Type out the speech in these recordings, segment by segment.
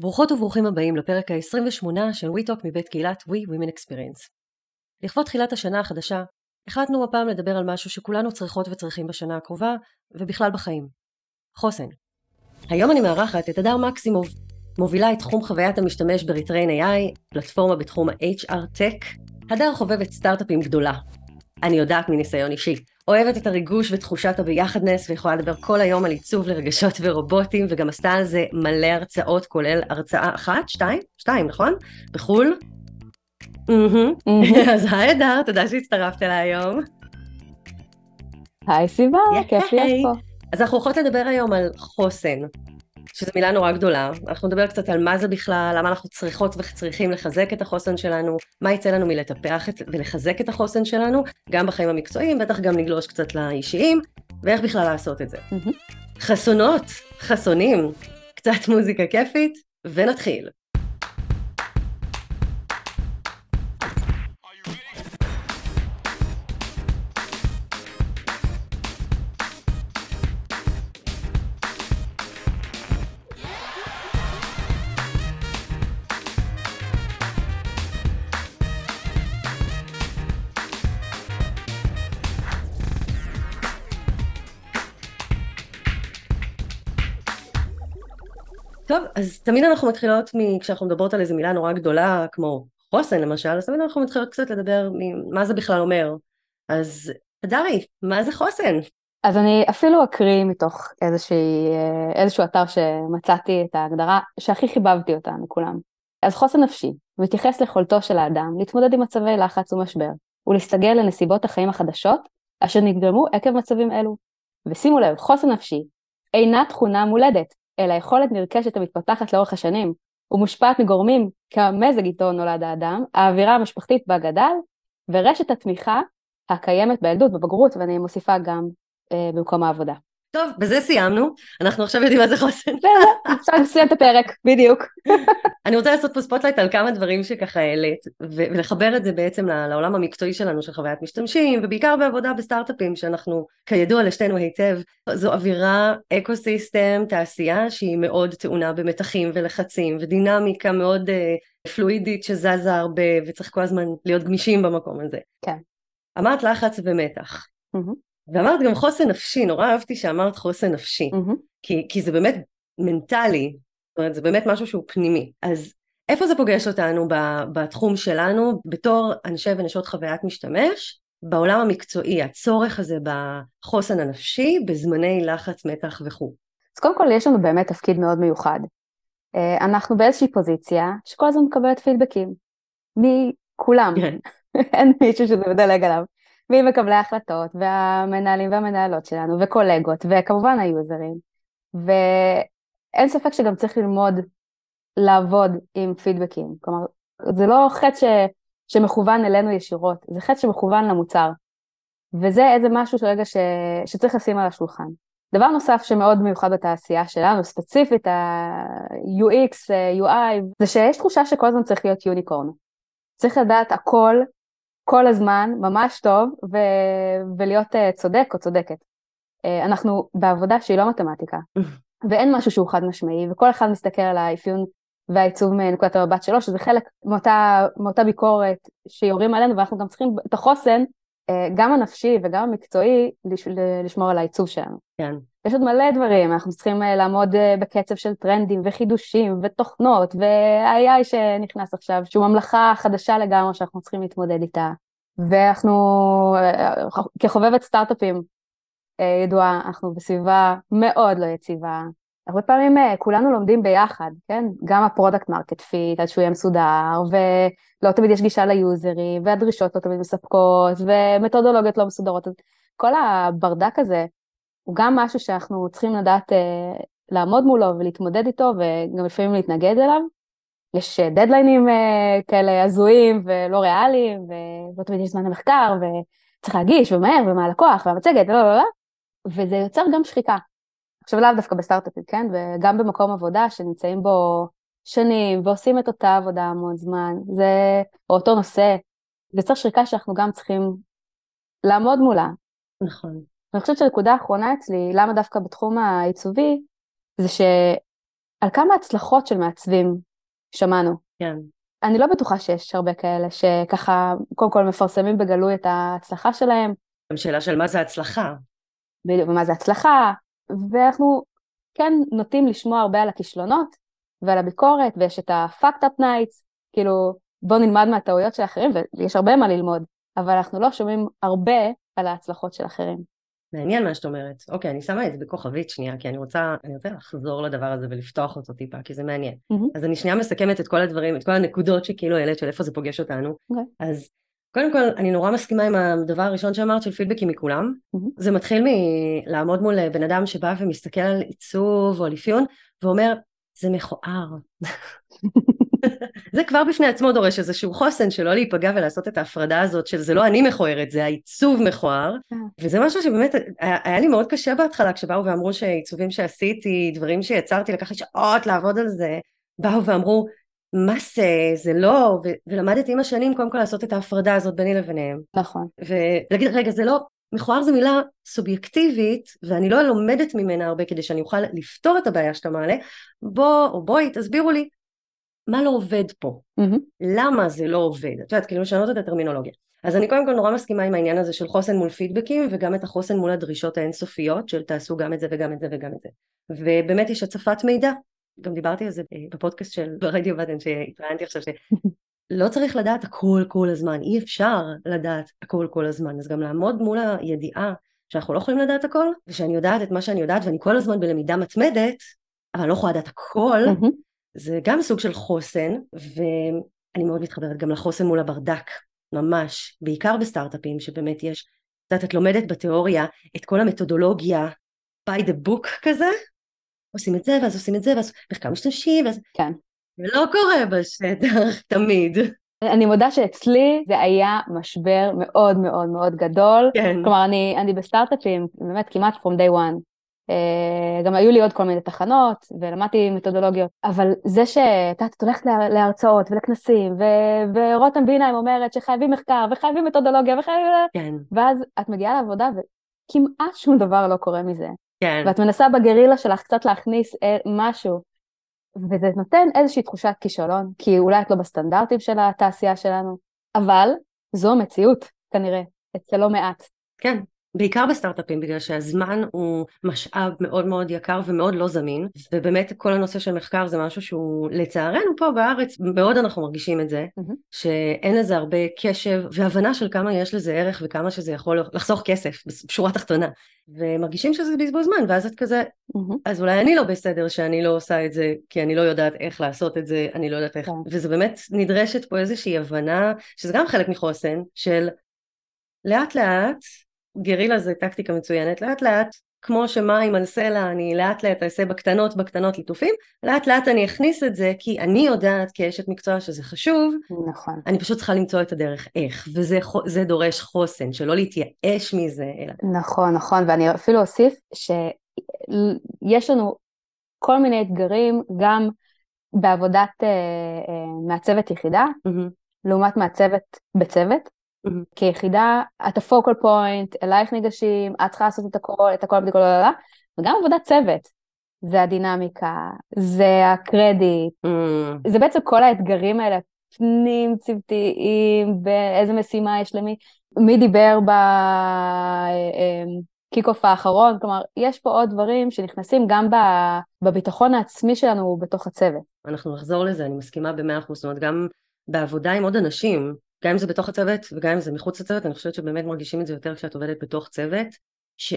ברוכות וברוכים הבאים לפרק ה-28 של WeTalk מבית קהילת We Women Experience. לכבוד תחילת השנה החדשה, החלטנו הפעם לדבר על משהו שכולנו צריכות וצריכים בשנה הקרובה, ובכלל בחיים. חוסן. היום אני מארחת את הדר מקסימוב, מובילה את תחום חוויית המשתמש ב-Retrain AI, פלטפורמה בתחום ה-HR Tech. הדר חובבת סטארט-אפים גדולה. אני יודעת מניסיון אישי, אוהבת את הריגוש ותחושת הביחדנס ויכולה לדבר כל היום על עיצוב לרגשות ורובוטים וגם עשתה על זה מלא הרצאות כולל הרצאה אחת, שתיים, שתיים נכון? בחו"ל? אז היי אדר, תודה שהצטרפת אליי היום. היי סיבה, כיף להיות פה. אז אנחנו הולכות לדבר היום על חוסן, שזו מילה נורא גדולה. אנחנו נדבר קצת על מה זה בכלל, למה אנחנו צריכות וצריכים לחזק את החוסן שלנו, מה יצא לנו מלטפח את, ולחזק את החוסן שלנו, גם בחיים המקצועיים, בטח גם נגלוש קצת לאישיים, ואיך בכלל לעשות את זה. חסונות, חסונים, קצת מוזיקה כיפית, ונתחיל. טוב, אז תמיד אנחנו מתחילות, מ... כשאנחנו מדברות על איזו מילה נורא גדולה, כמו חוסן למשל, אז תמיד אנחנו מתחילות קצת לדבר מה זה בכלל אומר. אז אדרי, מה זה חוסן? אז אני אפילו אקריא מתוך איזושהי, איזשהו אתר שמצאתי את ההגדרה שהכי חיבבתי אותה מכולם. אז חוסן נפשי מתייחס ליכולתו של האדם להתמודד עם מצבי לחץ ומשבר, ולהסתגל לנסיבות החיים החדשות אשר נגרמו עקב מצבים אלו. ושימו לב, חוסן נפשי אינה תכונה מולדת, אלא יכולת נרכשת המתפתחת לאורך השנים, ומושפעת מגורמים כמזג איתו נולד האדם, האווירה המשפחתית בה גדל, ורשת התמיכה הקיימת בילדות, בבגרות, ואני מוסיפה גם אה, במקום העבודה. טוב, בזה סיימנו, אנחנו עכשיו יודעים מה זה חוסן. אפשר לסיים את הפרק, בדיוק. אני רוצה לעשות פה spotlight על כמה דברים שככה העלית, ולחבר את זה בעצם לעולם המקצועי שלנו של חוויית משתמשים, ובעיקר בעבודה בסטארט-אפים, שאנחנו כידוע לשתינו היטב, זו אווירה, אקו סיסטם, תעשייה שהיא מאוד טעונה במתחים ולחצים, ודינמיקה מאוד uh, פלואידית שזזה הרבה, וצריך כל הזמן להיות גמישים במקום הזה. כן. אמרת לחץ ומתח. Mm-hmm. ואמרת גם חוסן נפשי, נורא אהבתי שאמרת חוסן נפשי, mm-hmm. כי, כי זה באמת מנטלי, זאת אומרת זה באמת משהו שהוא פנימי. אז איפה זה פוגש אותנו בתחום שלנו בתור אנשי ונשות חוויית משתמש, בעולם המקצועי, הצורך הזה בחוסן הנפשי, בזמני לחץ, מתח וכו'. אז קודם כל יש לנו באמת תפקיד מאוד מיוחד. אה, אנחנו באיזושהי פוזיציה שכל הזמן מקבלת פידבקים מכולם, כן. אין מישהו שזה מדלג עליו. ממקבלי ההחלטות והמנהלים והמנהלות שלנו וקולגות וכמובן היוזרים ואין ספק שגם צריך ללמוד לעבוד עם פידבקים כלומר זה לא חטא ש... שמכוון אלינו ישירות זה חטא שמכוון למוצר וזה איזה משהו שרגע ש... שצריך לשים על השולחן. דבר נוסף שמאוד מיוחד בתעשייה שלנו, ספציפית ה-UX, UI, זה שיש תחושה שכל הזמן צריך להיות יוניקורן. צריך לדעת הכל כל הזמן, ממש טוב, ו- ולהיות uh, צודק או צודקת. Uh, אנחנו בעבודה שהיא לא מתמטיקה, ואין משהו שהוא חד משמעי, וכל אחד מסתכל על האפיון והעיצוב מנקודת המבט שלו, שזה חלק מאותה, מאותה ביקורת שיורים עלינו, ואנחנו גם צריכים את החוסן, גם הנפשי וגם המקצועי, לש- לשמור על העיצוב שלנו. כן. יש עוד מלא דברים, אנחנו צריכים לעמוד בקצב של טרנדים וחידושים ותוכנות ו-AI שנכנס עכשיו, שהוא ממלכה חדשה לגמרי שאנחנו צריכים להתמודד איתה. ואנחנו, כחובבת סטארט-אפים ידועה, אנחנו בסביבה מאוד לא יציבה. הרבה פעמים כולנו לומדים ביחד, כן? גם ה product market fit, עד שהוא יהיה מסודר, ולא תמיד יש גישה ליוזרים, והדרישות לא תמיד מספקות, ומתודולוגיות לא מסודרות. כל הברדק הזה, הוא גם משהו שאנחנו צריכים לדעת אה, לעמוד מולו ולהתמודד איתו וגם לפעמים להתנגד אליו. יש דדליינים אה, כאלה הזויים ולא ריאליים ולא תמיד יש זמן למחקר וצריך להגיש ומהר ומה הלקוח והמצגת ולא לא לא וזה יוצר גם שחיקה. עכשיו לאו דווקא בסטארט-אפים, כן? וגם במקום עבודה שנמצאים בו שנים ועושים את אותה עבודה המון זמן, זה אותו נושא, זה יוצר שחיקה שאנחנו גם צריכים לעמוד מולה. נכון. ואני חושבת שהנקודה האחרונה אצלי, למה דווקא בתחום העיצובי, זה על כמה הצלחות של מעצבים שמענו. כן. אני לא בטוחה שיש הרבה כאלה שככה, קודם כל מפרסמים בגלוי את ההצלחה שלהם. גם שאלה של מה זה הצלחה. בדיוק, ומה זה הצלחה, ואנחנו כן נוטים לשמוע הרבה על הכישלונות ועל הביקורת, ויש את ה-fucked up nights, כאילו בוא נלמד מהטעויות של אחרים, ויש הרבה מה ללמוד, אבל אנחנו לא שומעים הרבה על ההצלחות של אחרים. מעניין מה שאת אומרת. אוקיי, אני שמה את זה בכוכבית שנייה, כי אני רוצה, אני רוצה לחזור לדבר הזה ולפתוח אותו טיפה, כי זה מעניין. Mm-hmm. אז אני שנייה מסכמת את כל הדברים, את כל הנקודות שכאילו העלית של איפה זה פוגש אותנו. Okay. אוקיי. אז קודם כל, אני נורא מסכימה עם הדבר הראשון שאמרת של פידבקים מכולם. Mm-hmm. זה מתחיל מלעמוד מול בן אדם שבא ומסתכל על עיצוב או על אפיון, ואומר, זה מכוער. זה כבר בפני עצמו דורש איזשהו חוסן שלא להיפגע ולעשות את ההפרדה הזאת של זה לא אני מכוערת, זה העיצוב מכוער. כן. וזה משהו שבאמת היה, היה לי מאוד קשה בהתחלה כשבאו ואמרו שעיצובים שעשיתי, דברים שיצרתי, לקח לי שעות לעבוד על זה, באו ואמרו מה זה, זה לא, ו- ולמדתי עם השנים קודם כל לעשות את ההפרדה הזאת ביני לביניהם. נכון. ולהגיד רגע זה לא, מכוער זו מילה סובייקטיבית ואני לא לומדת ממנה הרבה כדי שאני אוכל לפתור את הבעיה שאתה מעלה, בוא או בואי תסבירו לי מה לא עובד פה, mm-hmm. למה זה לא עובד, את יודעת כאילו לשנות את הטרמינולוגיה. אז אני קודם כל נורא מסכימה עם העניין הזה של חוסן מול פידבקים וגם את החוסן מול הדרישות האינסופיות של תעשו גם את זה וגם את זה וגם את זה. ובאמת יש הצפת מידע, גם דיברתי על זה בפודקאסט של רדיו בטן שהתראיינתי עכשיו שלא צריך לדעת הכל כל הזמן, אי אפשר לדעת הכל כל הזמן, אז גם לעמוד מול הידיעה שאנחנו לא יכולים לדעת הכל ושאני יודעת את מה שאני יודעת ואני כל הזמן בלמידה מתמדת אבל אני לא יכולה לדעת הכל mm-hmm. זה גם סוג של חוסן, ואני מאוד מתחברת גם לחוסן מול הברדק, ממש, בעיקר בסטארט-אפים שבאמת יש, את יודעת, את לומדת בתיאוריה את כל המתודולוגיה by the book כזה, עושים את זה ואז עושים את זה ואז מחקר משתמשים ואז... כן. זה לא קורה בשטח תמיד. אני מודה שאצלי זה היה משבר מאוד מאוד מאוד גדול. כן. כלומר, אני, אני בסטארט-אפים, באמת כמעט from day one. אה, גם היו לי עוד כל מיני תחנות ולמדתי מתודולוגיות, אבל זה שאת יודעת, את הולכת להרצאות ולכנסים, ו- ורותם ביניים אומרת שחייבים מחקר וחייבים מתודולוגיה וחייבים... כן. ואז את מגיעה לעבודה וכמעט שום דבר לא קורה מזה. כן. ואת מנסה בגרילה שלך קצת להכניס אה, משהו, וזה נותן איזושהי תחושת כישלון, כי אולי את לא בסטנדרטים של התעשייה שלנו, אבל זו המציאות כנראה, אצל לא מעט. כן, בעיקר בסטארט-אפים בגלל שהזמן הוא משאב מאוד מאוד יקר ומאוד לא זמין ובאמת כל הנושא של מחקר זה משהו שהוא לצערנו פה בארץ מאוד אנחנו מרגישים את זה mm-hmm. שאין לזה הרבה קשב והבנה של כמה יש לזה ערך וכמה שזה יכול לחסוך כסף בשורה תחתונה ומרגישים שזה בזבוז זמן ואז את כזה mm-hmm. אז אולי אני לא בסדר שאני לא עושה את זה כי אני לא יודעת איך לעשות את זה אני לא יודעת איך yeah. כן. וזה באמת נדרשת פה איזושהי הבנה שזה גם חלק מחוסן של לאט לאט גרילה זה טקטיקה מצוינת, לאט לאט, כמו שמים על סלע אני לאט לאט אעשה בקטנות בקטנות ליטופים, לאט לאט אני אכניס את זה כי אני יודעת כאשת מקצוע שזה חשוב, נכון. אני פשוט צריכה למצוא את הדרך איך, וזה דורש חוסן, שלא להתייאש מזה, אלא... נכון, נכון, ואני אפילו אוסיף שיש לנו כל מיני אתגרים גם בעבודת אה, אה, מעצבת יחידה, mm-hmm. לעומת מעצבת בצוות, Mm-hmm. כיחידה, את ה focal point, אלייך ניגשים, את צריכה לעשות את הכל, את הכל בדיקות, לא, לא, לא, וגם עבודת צוות. זה הדינמיקה, זה הקרדיט, mm. זה בעצם כל האתגרים האלה, פנים צוותיים, באיזה משימה יש למי, מי דיבר ב kick-off אה, אה, האחרון, כלומר, יש פה עוד דברים שנכנסים גם בביטחון העצמי שלנו בתוך הצוות. אנחנו נחזור לזה, אני מסכימה במאה אחוז, זאת אומרת, גם בעבודה עם עוד אנשים, גם אם זה בתוך הצוות וגם אם זה מחוץ לצוות, אני חושבת שבאמת מרגישים את זה יותר כשאת עובדת בתוך צוות,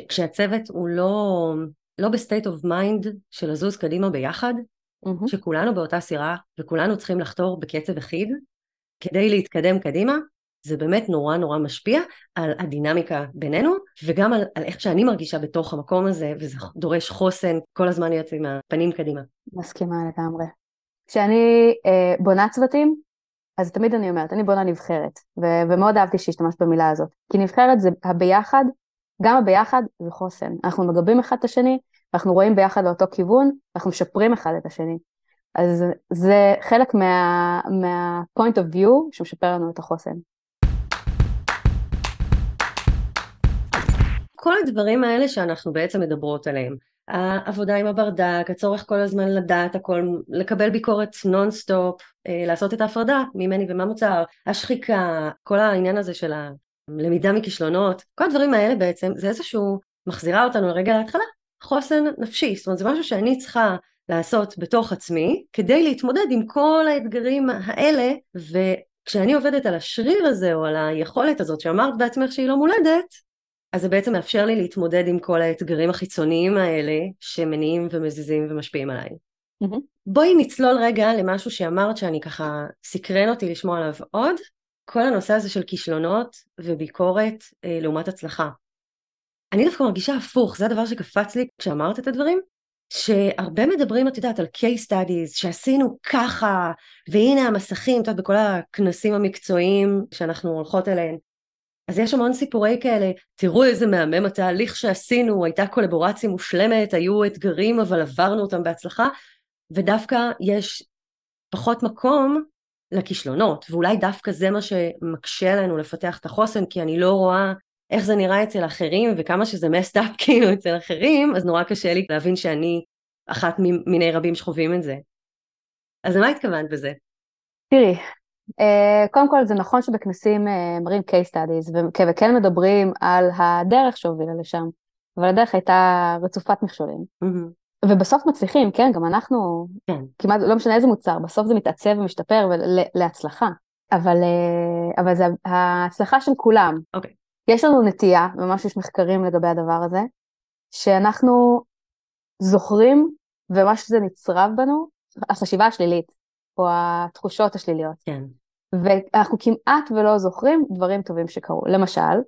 כשהצוות הוא לא, לא ב state of mind של לזוז קדימה ביחד, mm-hmm. שכולנו באותה סירה וכולנו צריכים לחתור בקצב אחיד כדי להתקדם קדימה, זה באמת נורא נורא משפיע על הדינמיקה בינינו וגם על, על איך שאני מרגישה בתוך המקום הזה וזה דורש חוסן כל הזמן להיות עם הפנים קדימה. מסכימה לגמרי. כשאני אה, בונה צוותים אז תמיד אני אומרת, אני בונה נבחרת, ו- ומאוד אהבתי שהשתמשת במילה הזאת, כי נבחרת זה הביחד, גם הביחד זה חוסן, אנחנו מגבים אחד את השני, אנחנו רואים ביחד לאותו כיוון, אנחנו משפרים אחד את השני. אז זה חלק מה, מה of view שמשפר לנו את החוסן. כל הדברים האלה שאנחנו בעצם מדברות עליהם, העבודה עם הברדק, הצורך כל הזמן לדעת הכל, לקבל ביקורת נונסטופ, אה, לעשות את ההפרדה ממני ומה מוצר, השחיקה, כל העניין הזה של הלמידה מכישלונות, כל הדברים האלה בעצם זה איזשהו, מחזירה אותנו לרגע להתחלה, חוסן נפשי, זאת אומרת זה משהו שאני צריכה לעשות בתוך עצמי כדי להתמודד עם כל האתגרים האלה וכשאני עובדת על השריר הזה או על היכולת הזאת שאמרת בעצמך שהיא לא מולדת אז זה בעצם מאפשר לי להתמודד עם כל האתגרים החיצוניים האלה שמניעים ומזיזים ומשפיעים עליי. Mm-hmm. בואי נצלול רגע למשהו שאמרת שאני ככה סקרן אותי לשמוע עליו עוד, כל הנושא הזה של כישלונות וביקורת אה, לעומת הצלחה. אני דווקא מרגישה הפוך, זה הדבר שקפץ לי כשאמרת את הדברים, שהרבה מדברים, את יודעת, על case studies, שעשינו ככה, והנה המסכים, את יודעת, בכל הכנסים המקצועיים שאנחנו הולכות אליהם. אז יש המון סיפורי כאלה, תראו איזה מהמם התהליך שעשינו, הייתה קולבורציה מושלמת, היו אתגרים, אבל עברנו אותם בהצלחה, ודווקא יש פחות מקום לכישלונות, ואולי דווקא זה מה שמקשה לנו לפתח את החוסן, כי אני לא רואה איך זה נראה אצל אחרים וכמה שזה messed up כאילו אצל אחרים אז נורא קשה לי להבין שאני אחת מיני רבים שחווים את זה. אז למה התכוונת בזה? תראי, קודם כל זה נכון שבכנסים אה, מראים case studies וכן מדברים על הדרך שהובילה לשם, אבל הדרך הייתה רצופת מכשולים. Mm-hmm. ובסוף מצליחים, כן, גם אנחנו, כן. כמעט לא משנה איזה מוצר, בסוף זה מתעצב ומשתפר להצלחה. אבל, אה, אבל זה ההצלחה של כולם. אוקיי. Okay. יש לנו נטייה, ממש יש מחקרים לגבי הדבר הזה, שאנחנו זוכרים, ומה שזה נצרב בנו, החשיבה השלילית, או התחושות השליליות. כן. ואנחנו כמעט ולא זוכרים דברים טובים שקרו. למשל,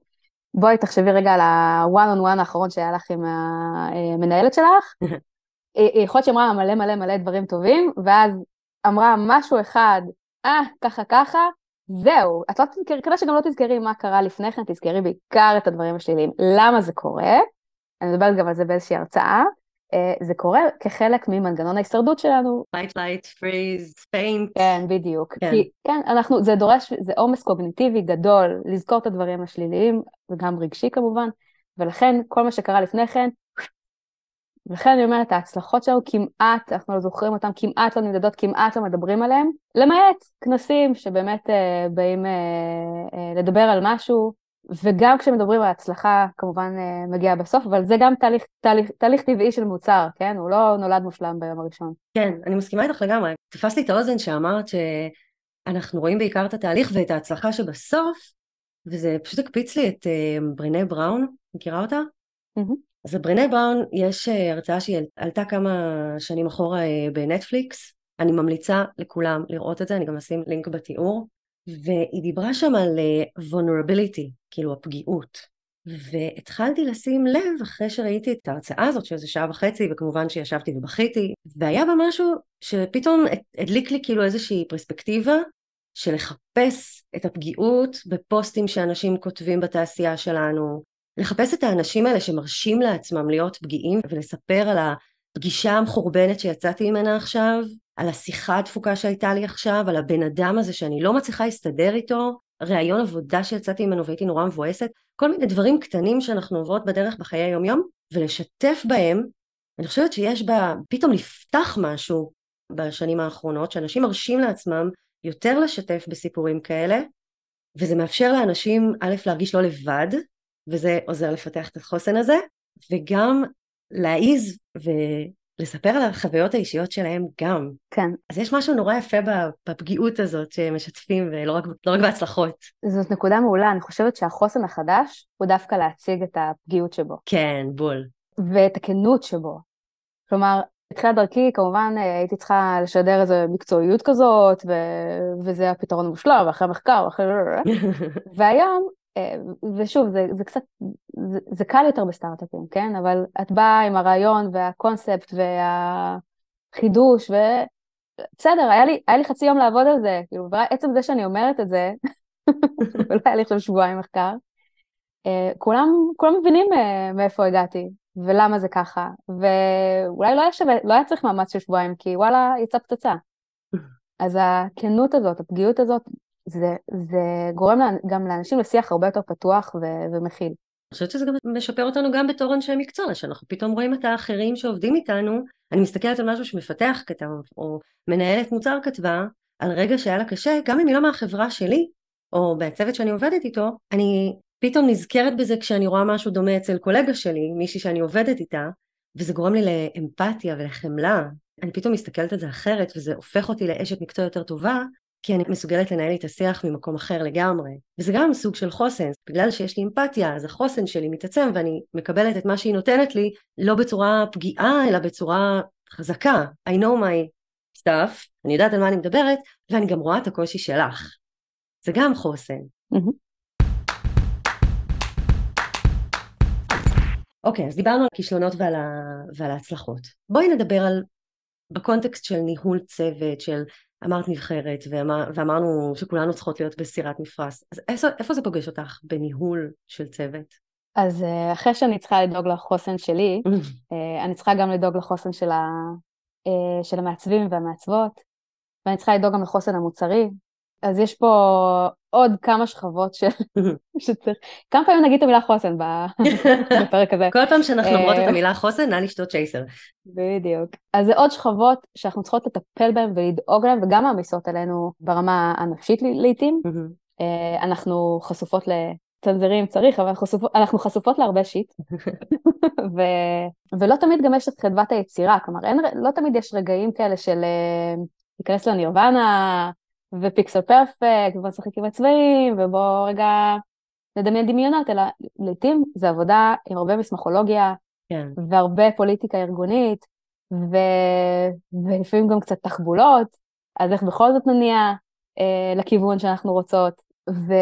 בואי תחשבי רגע על ה-one on one האחרון שהיה לך עם המנהלת שלך. יכול להיות שאמרה מלא מלא מלא דברים טובים, ואז אמרה משהו אחד, אה, ככה ככה, זהו, את לא תזכרי, כדאי שגם לא תזכרי מה קרה לפני כן, תזכרי בעיקר את הדברים השליליים. למה זה קורה? אני מדברת גם על זה באיזושהי הרצאה. Uh, זה קורה כחלק ממנגנון ההישרדות שלנו. light light freeze paint. כן, בדיוק. כן. כי כן, אנחנו, זה דורש, זה עומס קוגניטיבי גדול לזכור את הדברים השליליים, וגם רגשי כמובן, ולכן כל מה שקרה לפני כן, ולכן אני אומרת, ההצלחות שלנו כמעט, אנחנו לא זוכרים אותן, כמעט לא נמדדות, כמעט לא מדברים עליהן, למעט כנסים שבאמת אה, באים אה, אה, לדבר על משהו, וגם כשמדברים על הצלחה, כמובן אה, מגיע בסוף, אבל זה גם תהליך, תהליך, תהליך טבעי של מוצר, כן? הוא לא נולד מושלם ביום הראשון. כן, אני מסכימה איתך לגמרי. תפסתי את האוזן שאמרת שאנחנו רואים בעיקר את התהליך ואת ההצלחה שבסוף, וזה פשוט הקפיץ לי את אה, ברנה בראון, מכירה אותה? Mm-hmm. אז לברנה בראון יש אה, הרצאה שהיא עלתה כמה שנים אחורה בנטפליקס, אני ממליצה לכולם לראות את זה, אני גם אשים לינק בתיאור, והיא דיברה שם על אה, vulnerability, כאילו הפגיעות, והתחלתי לשים לב אחרי שראיתי את ההרצאה הזאת של איזה שעה וחצי וכמובן שישבתי ובכיתי והיה בה משהו שפתאום הדליק לי כאילו איזושהי פרספקטיבה של לחפש את הפגיעות בפוסטים שאנשים כותבים בתעשייה שלנו לחפש את האנשים האלה שמרשים לעצמם להיות פגיעים ולספר על הפגישה המחורבנת שיצאתי ממנה עכשיו, על השיחה הדפוקה שהייתה לי עכשיו, על הבן אדם הזה שאני לא מצליחה להסתדר איתו, ראיון עבודה שיצאתי ממנו והייתי נורא מבואסת, כל מיני דברים קטנים שאנחנו עוברות בדרך בחיי היום יום, ולשתף בהם, אני חושבת שיש בה, פתאום נפתח משהו בשנים האחרונות, שאנשים מרשים לעצמם יותר לשתף בסיפורים כאלה, וזה מאפשר לאנשים א' להרגיש לא לבד, וזה עוזר לפתח את החוסן הזה, וגם להעיז ולספר על החוויות האישיות שלהם גם. כן. אז יש משהו נורא יפה בפגיעות הזאת שמשתפים, ולא רק, לא רק בהצלחות. זאת נקודה מעולה, אני חושבת שהחוסן החדש הוא דווקא להציג את הפגיעות שבו. כן, בול. ואת הכנות שבו. כלומר, בתחילת דרכי כמובן הייתי צריכה לשדר איזו מקצועיות כזאת, ו- וזה הפתרון המושלם, ואחרי מחקר, ואחרי... והיום אה, ושוב, זה, זה קצת, זה, זה קל יותר בסטארט-אפים, כן? אבל את באה עם הרעיון והקונספט והחידוש, ובסדר, היה לי, היה לי חצי יום לעבוד על זה, כאילו, בעצם זה שאני אומרת את זה, ולא היה לי עכשיו שבועיים מחקר, אה, כולם, כולם מבינים אה, מאיפה הגעתי, ולמה זה ככה, ואולי לא היה, שווה, לא היה צריך מאמץ של שבועיים, כי וואלה, יצא פצצה. אז הכנות הזאת, הפגיעות הזאת, זה, זה גורם גם לאנשים לשיח הרבה יותר פתוח ו- ומכיל. חושבת שזה גם משפר אותנו גם בתור אנשי מקצוע, שאנחנו פתאום רואים את האחרים שעובדים איתנו, אני מסתכלת על משהו שמפתח כתב, או מנהלת מוצר כתבה, על רגע שהיה לה קשה, גם אם היא לא מהחברה שלי, או בצוות שאני עובדת איתו, אני פתאום נזכרת בזה כשאני רואה משהו דומה אצל קולגה שלי, מישהי שאני עובדת איתה, וזה גורם לי לאמפתיה ולחמלה. אני פתאום מסתכלת על זה אחרת, וזה הופך אותי לאשת מקצוע יותר טובה, כי אני מסוגלת לנהל את השיח ממקום אחר לגמרי. וזה גם סוג של חוסן, בגלל שיש לי אמפתיה, אז החוסן שלי מתעצם ואני מקבלת את מה שהיא נותנת לי, לא בצורה פגיעה, אלא בצורה חזקה. I know my stuff, אני יודעת על מה אני מדברת, ואני גם רואה את הקושי שלך. זה גם חוסן. אוקיי, okay, אז דיברנו על הכישלונות ועל, ה... ועל ההצלחות. בואי נדבר על, בקונטקסט של ניהול צוות, של אמרת נבחרת, ואמר, ואמרנו שכולנו צריכות להיות בסירת מפרש. אז איפה, איפה זה פוגש אותך בניהול של צוות? אז אה, אחרי שאני צריכה לדאוג לחוסן שלי, אה, אני צריכה גם לדאוג לחוסן של, ה, אה, של המעצבים והמעצבות, ואני צריכה לדאוג גם לחוסן המוצרי, אז יש פה עוד כמה שכבות ש... שצריך... כמה פעמים נגיד את המילה חוסן בפרק הזה? כל פעם שאנחנו אומרות את המילה חוסן, נא לשתות צ'ייסר. בדיוק. אז זה עוד שכבות שאנחנו צריכות לטפל בהן ולדאוג להן, וגם מעמיסות עלינו ברמה הנפשית לעיתים. אנחנו חשופות לצנזרים צריך, אבל אנחנו חשופות, אנחנו חשופות להרבה שיט. ו... ולא תמיד גם יש את חדוות היצירה, כלומר, אין, לא תמיד יש רגעים כאלה של להיכנס לנירוונה, ופיקסל פרפקט, ובוא נשחק עם הצבעים, ובוא רגע נדמיין דמיונות, אלא לעיתים זה עבודה עם הרבה מסמכולוגיה, כן. והרבה פוליטיקה ארגונית, ו... ולפעמים גם קצת תחבולות, אז איך בכל זאת נניע אה, לכיוון שאנחנו רוצות, ו...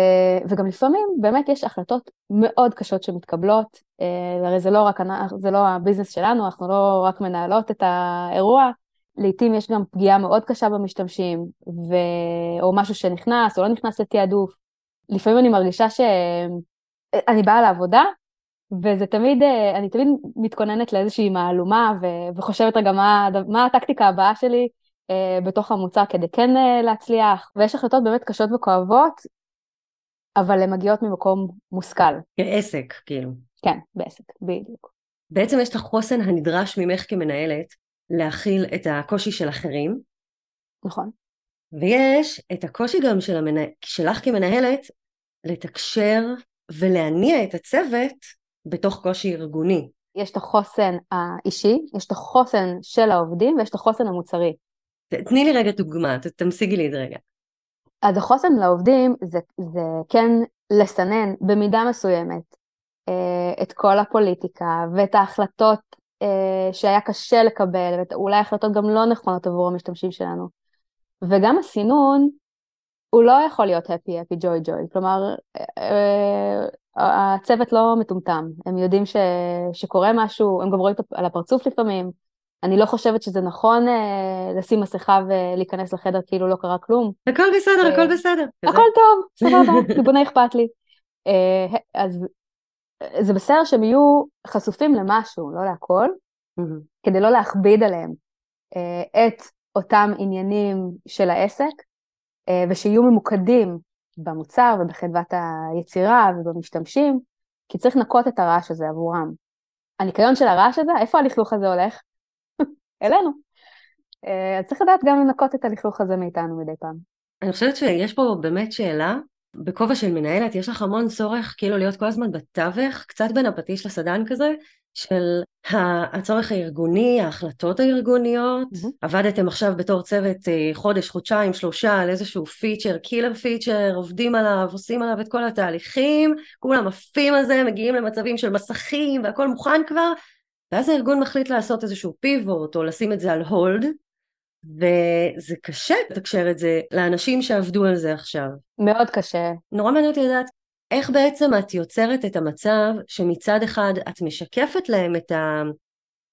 וגם לפעמים באמת יש החלטות מאוד קשות שמתקבלות, אה, הרי זה לא רק, זה לא הביזנס שלנו, אנחנו לא רק מנהלות את האירוע, לעתים יש גם פגיעה מאוד קשה במשתמשים, ו... או משהו שנכנס או לא נכנס לתעדוף. לפעמים אני מרגישה שאני באה לעבודה, וזה תמיד, אני תמיד מתכוננת לאיזושהי מהלומה, ו... וחושבת רגע מה, מה הטקטיקה הבאה שלי אה, בתוך המוצר כדי כן אה, להצליח, ויש החלטות באמת קשות וכואבות, אבל הן מגיעות ממקום מושכל. כעסק, כאילו. כן, בעסק, בדיוק. בעצם יש את החוסן הנדרש ממך כמנהלת, להכיל את הקושי של אחרים. נכון. ויש את הקושי גם של המנה... שלך כמנהלת לתקשר ולהניע את הצוות בתוך קושי ארגוני. יש את החוסן האישי, יש את החוסן של העובדים ויש את החוסן המוצרי. תני לי רגע דוגמה, תמשיגי לי את זה רגע. אז החוסן לעובדים זה, זה כן לסנן במידה מסוימת אה, את כל הפוליטיקה ואת ההחלטות שהיה קשה לקבל, ואולי החלטות גם לא נכונות עבור המשתמשים שלנו. וגם הסינון, הוא לא יכול להיות happy happy joy joy, כלומר אה, אה, הצוות לא מטומטם, הם יודעים ש, שקורה משהו, הם גם רואים על הפרצוף לפעמים, אני לא חושבת שזה נכון אה, לשים מסכה ולהיכנס לחדר כאילו לא קרה כלום. הכל בסדר, אה, הכל בסדר. הכל טוב, סבבה, ריבוני אכפת לי. אה, אז זה בסדר שהם יהיו חשופים למשהו, לא להכל, mm-hmm. כדי לא להכביד עליהם אה, את אותם עניינים של העסק, אה, ושיהיו ממוקדים במוצר ובחדוות היצירה ובמשתמשים, כי צריך לנקות את הרעש הזה עבורם. הניקיון של הרעש הזה, איפה הלכלוך הזה הולך? אלינו. אה, אז צריך לדעת גם לנקות את הלכלוך הזה מאיתנו מדי פעם. אני חושבת שיש פה באמת שאלה בכובע של מנהלת יש לך המון צורך כאילו להיות כל הזמן בתווך, קצת בין הפטיש לסדן כזה, של הצורך הארגוני, ההחלטות הארגוניות. Mm-hmm. עבדתם עכשיו בתור צוות אה, חודש, חודשיים, שלושה על איזשהו feature, killer feature, עובדים עליו, עושים עליו את כל התהליכים, כולם עפים על זה, מגיעים למצבים של מסכים והכל מוכן כבר, ואז הארגון מחליט לעשות איזשהו pivot או לשים את זה על hold, וזה קשה לתקשר את זה לאנשים שעבדו על זה עכשיו. מאוד קשה. נורא מעניין אותי לדעת איך בעצם את יוצרת את המצב שמצד אחד את משקפת להם את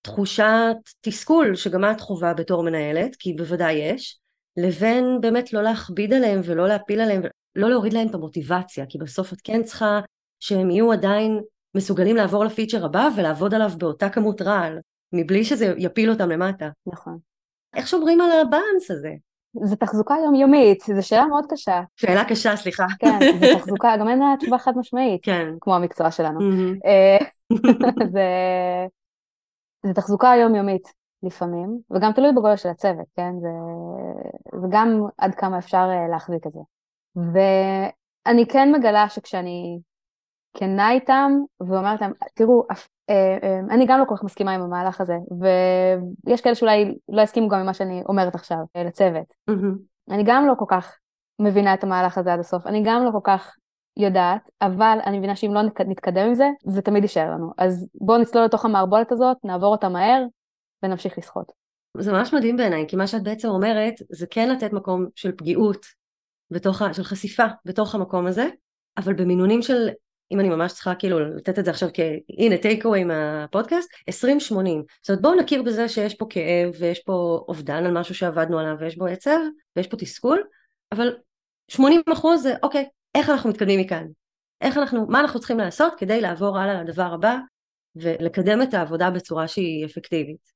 התחושת תסכול שגם את חווה בתור מנהלת, כי בוודאי יש, לבין באמת לא להכביד עליהם ולא להפיל עליהם, לא להוריד להם את המוטיבציה, כי בסוף את כן צריכה שהם יהיו עדיין מסוגלים לעבור לפיצ'ר הבא ולעבוד עליו באותה כמות רעל, מבלי שזה יפיל אותם למטה. נכון. איך שומרים על הבאלנס הזה? זה תחזוקה יומיומית, זו שאלה מאוד קשה. שאלה קשה, סליחה. כן, זה תחזוקה, גם אין לה תשובה חד משמעית, כן. כמו המקצוע שלנו. Mm-hmm. זה, זה תחזוקה יומיומית לפעמים, וגם תלוי בגודל של הצוות, כן? זה, זה גם עד כמה אפשר להחזיק את זה. ואני כן מגלה שכשאני כנה איתם ואומרת להם, תראו, אה, אה, אני גם לא כל כך מסכימה עם המהלך הזה, ויש כאלה שאולי לא יסכימו גם עם מה שאני אומרת עכשיו אה, לצוות. Mm-hmm. אני גם לא כל כך מבינה את המהלך הזה עד הסוף, אני גם לא כל כך יודעת, אבל אני מבינה שאם לא נתקדם עם זה, זה תמיד יישאר לנו. אז בואו נצלול לתוך המערבולת הזאת, נעבור אותה מהר, ונמשיך לשחות. זה ממש מדהים בעיניי, כי מה שאת בעצם אומרת, זה כן לתת מקום של פגיעות, בתוך, של חשיפה בתוך המקום הזה, אבל במינונים של אם אני ממש צריכה כאילו לתת את זה עכשיו כהנה טייק אווי מהפודקאסט 20-80 זאת אומרת בואו נכיר בזה שיש פה כאב ויש פה אובדן על משהו שעבדנו עליו ויש בו עצב ויש פה תסכול אבל 80 אחוז זה אוקיי איך אנחנו מתקדמים מכאן? איך אנחנו מה אנחנו צריכים לעשות כדי לעבור הלאה לדבר הבא ולקדם את העבודה בצורה שהיא אפקטיבית?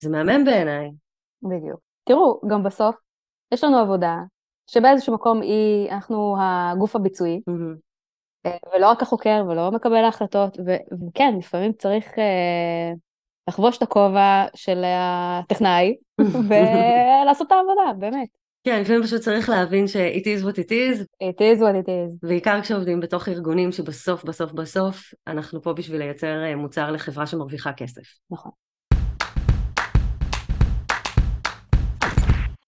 זה מהמם בעיניי. בדיוק. תראו גם בסוף יש לנו עבודה שבאיזשהו מקום היא אנחנו הגוף הביצועי. mm-hmm. אה, ולא רק החוקר ולא מקבל ההחלטות, וכן, לפעמים צריך אה, לחבוש את הכובע של הטכנאי ולעשות את העבודה, באמת. כן, לפעמים פשוט צריך להבין ש-it is what it is. it is what it is. בעיקר כשעובדים בתוך ארגונים שבסוף, בסוף, בסוף, אנחנו פה בשביל לייצר אה, מוצר לחברה שמרוויחה כסף. נכון.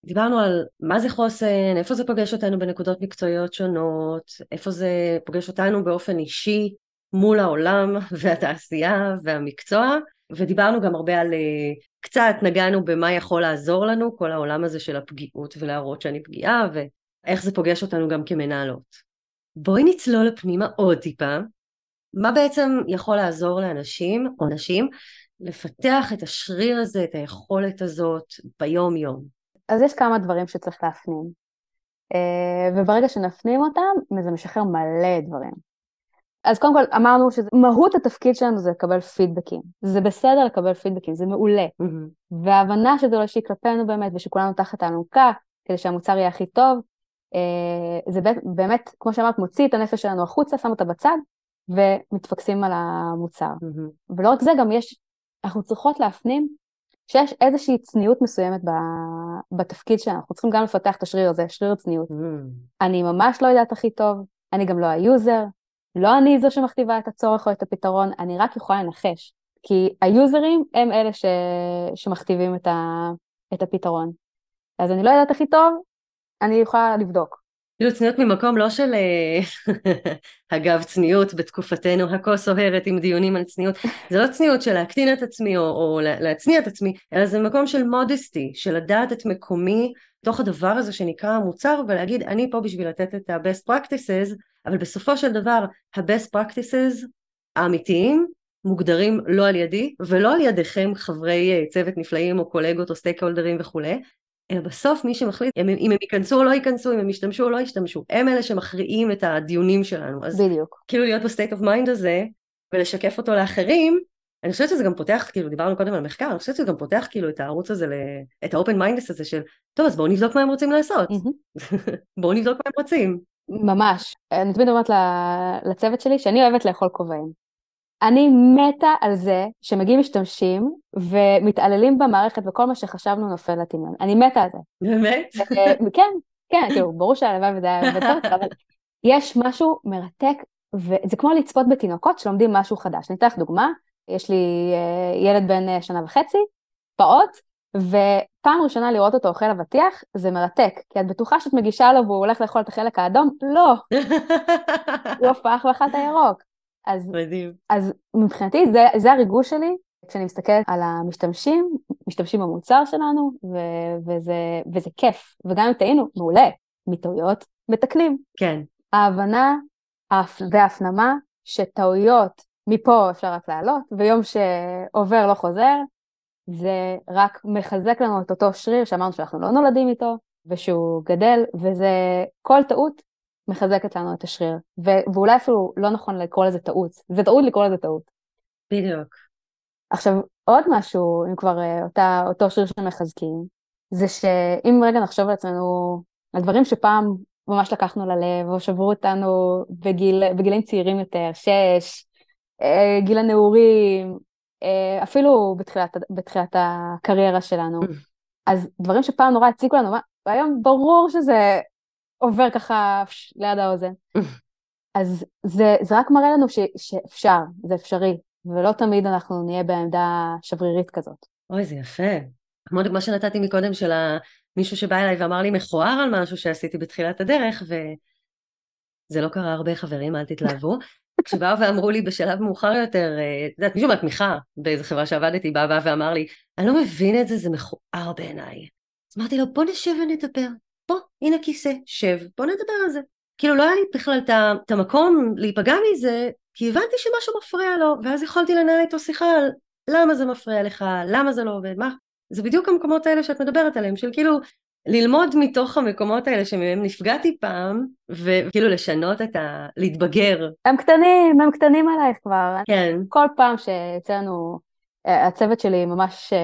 דיברנו על מה זה חוסן, איפה זה פוגש אותנו בנקודות מקצועיות שונות, איפה זה פוגש אותנו באופן אישי מול העולם והתעשייה והמקצוע, ודיברנו גם הרבה על, אה, קצת נגענו במה יכול לעזור לנו, כל העולם הזה של הפגיעות ולהראות שאני פגיעה, ואיך זה פוגש אותנו גם כמנהלות. בואי נצלול לפנימה עוד טיפה, מה בעצם יכול לעזור לאנשים או נשים לפתח את השריר הזה, את היכולת הזאת ביום יום. אז יש כמה דברים שצריך להפנים. אה, וברגע שנפנים אותם, זה משחרר מלא דברים. אז קודם כל אמרנו שמהות התפקיד שלנו זה לקבל פידבקים. זה בסדר לקבל פידבקים, זה מעולה. Mm-hmm. וההבנה שזה לא אישי כלפינו באמת, ושכולנו תחת האלונקה, כדי שהמוצר יהיה הכי טוב, אה, זה באמת, כמו שאמרת, מוציא את הנפש שלנו החוצה, שם אותה בצד, ומתפקסים על המוצר. Mm-hmm. ולא רק זה, גם יש, אנחנו צריכות להפנים שיש איזושהי צניעות מסוימת בתפקיד שלנו, אנחנו צריכים גם לפתח את השריר הזה, שריר צניעות. Mm. אני ממש לא יודעת הכי טוב, אני גם לא ה user, לא אני זו שמכתיבה את הצורך או את הפתרון, אני רק יכולה לנחש. כי היוזרים הם אלה ש... שמכתיבים את, ה... את הפתרון. אז אני לא יודעת הכי טוב, אני יכולה לבדוק. כאילו צניעות ממקום לא של אה, אגב צניעות בתקופתנו הכה סוהרת עם דיונים על צניעות. זה לא צניעות של להקטין את עצמי או, או להצניע את עצמי אלא זה מקום של מודסטי של לדעת את מקומי תוך הדבר הזה שנקרא המוצר ולהגיד אני פה בשביל לתת את ה-best practices אבל בסופו של דבר ה-best practices האמיתיים מוגדרים לא על ידי ולא על ידיכם חברי אה, צוות נפלאים או קולגות או stakeholder ים וכולי אלא בסוף מי שמחליט אם, הם ייכנסו או לא ייכנסו, אם הם ישתמשו או לא ישתמשו, הם אלה שמכריעים את הדיונים שלנו. אז בדיוק. כאילו להיות ב state of mind הזה ולשקף אותו לאחרים, אני חושבת שזה גם פותח, כאילו דיברנו קודם על מחקר, אני חושבת שזה גם פותח כאילו את הערוץ הזה, את ה open mindedness הזה של, טוב אז בואו נבדוק מה הם רוצים לעשות, בואו נבדוק מה הם רוצים. ממש, אני תמיד אומרת לצוות שלי שאני אוהבת לאכול כובעים. אני מתה על זה שמגיעים משתמשים ומתעללים במערכת וכל מה שחשבנו נופל לטמיון. אני מתה על זה. באמת? אה, כן, כן, כאילו, ברור שהלוואי וזה היה עובד טוב, אבל יש משהו מרתק, וזה כמו לצפות בתינוקות שלומדים משהו חדש. אני אתן לך דוגמה, יש לי אה, ילד בן אה, שנה וחצי, פעוט, ופעם ראשונה לראות אותו אוכל אבטיח זה מרתק, כי את בטוחה שאת מגישה לו והוא הולך לאכול את החלק האדום? לא. הוא הפך ואכל את הירוק. אז, מדהים. אז מבחינתי זה, זה הריגוש שלי כשאני מסתכלת על המשתמשים, משתמשים במוצר שלנו, ו- וזה, וזה כיף. וגם אם טעינו, מעולה, מטעויות מתקנים. כן. ההבנה וההפנמה שטעויות מפה אפשר רק לעלות, ויום שעובר לא חוזר, זה רק מחזק לנו את אותו שריר שאמרנו שאנחנו לא נולדים איתו, ושהוא גדל, וזה כל טעות מחזקת לנו את השריר. ו- ואולי אפילו לא נכון לקרוא לזה טעות, זה טעות לקרוא לזה טעות. בדיוק. עכשיו, עוד משהו, אם כבר אה, אותה, אותו שריר שמחזקים, זה שאם רגע נחשוב על עצמנו, על דברים שפעם ממש לקחנו ללב, או שברו אותנו בגיל, בגילים צעירים יותר, שש, אה, גיל הנעורים, אה, אפילו בתחילת, בתחילת הקריירה שלנו. Mm. אז דברים שפעם נורא הציקו לנו, והיום ברור שזה עובר ככה ליד האוזן. אז זה, זה רק מראה לנו ש, שאפשר, זה אפשרי, ולא תמיד אנחנו נהיה בעמדה שברירית כזאת. אוי, זה יפה. כמו דוגמה שנתתי מקודם של מישהו שבא אליי ואמר לי מכוער על משהו שעשיתי בתחילת הדרך, וזה לא קרה הרבה חברים, אל תתלהבו. כשבאו ואמרו לי בשלב מאוחר יותר, אה, את יודעת, מישהו מהתמיכה באיזה חברה שעבדתי בא, בא ואמר לי, אני לא מבין את זה, זה מכוער בעיניי. אז אמרתי לו, בוא נשב ונדבר. בוא, הנה כיסא, שב, בוא נדבר על זה. כאילו לא היה לי בכלל את המקום להיפגע מזה, כי הבנתי שמשהו מפריע לו, ואז יכולתי לנהל איתו שיחה על למה זה מפריע לך, למה זה לא עובד, מה, זה בדיוק המקומות האלה שאת מדברת עליהם, של כאילו ללמוד מתוך המקומות האלה שמהם נפגעתי פעם, וכאילו לשנות את ה... להתבגר. הם קטנים, הם קטנים עלייך כבר. כן. כל פעם שיצא לנו, אה, הצוות שלי ממש אה,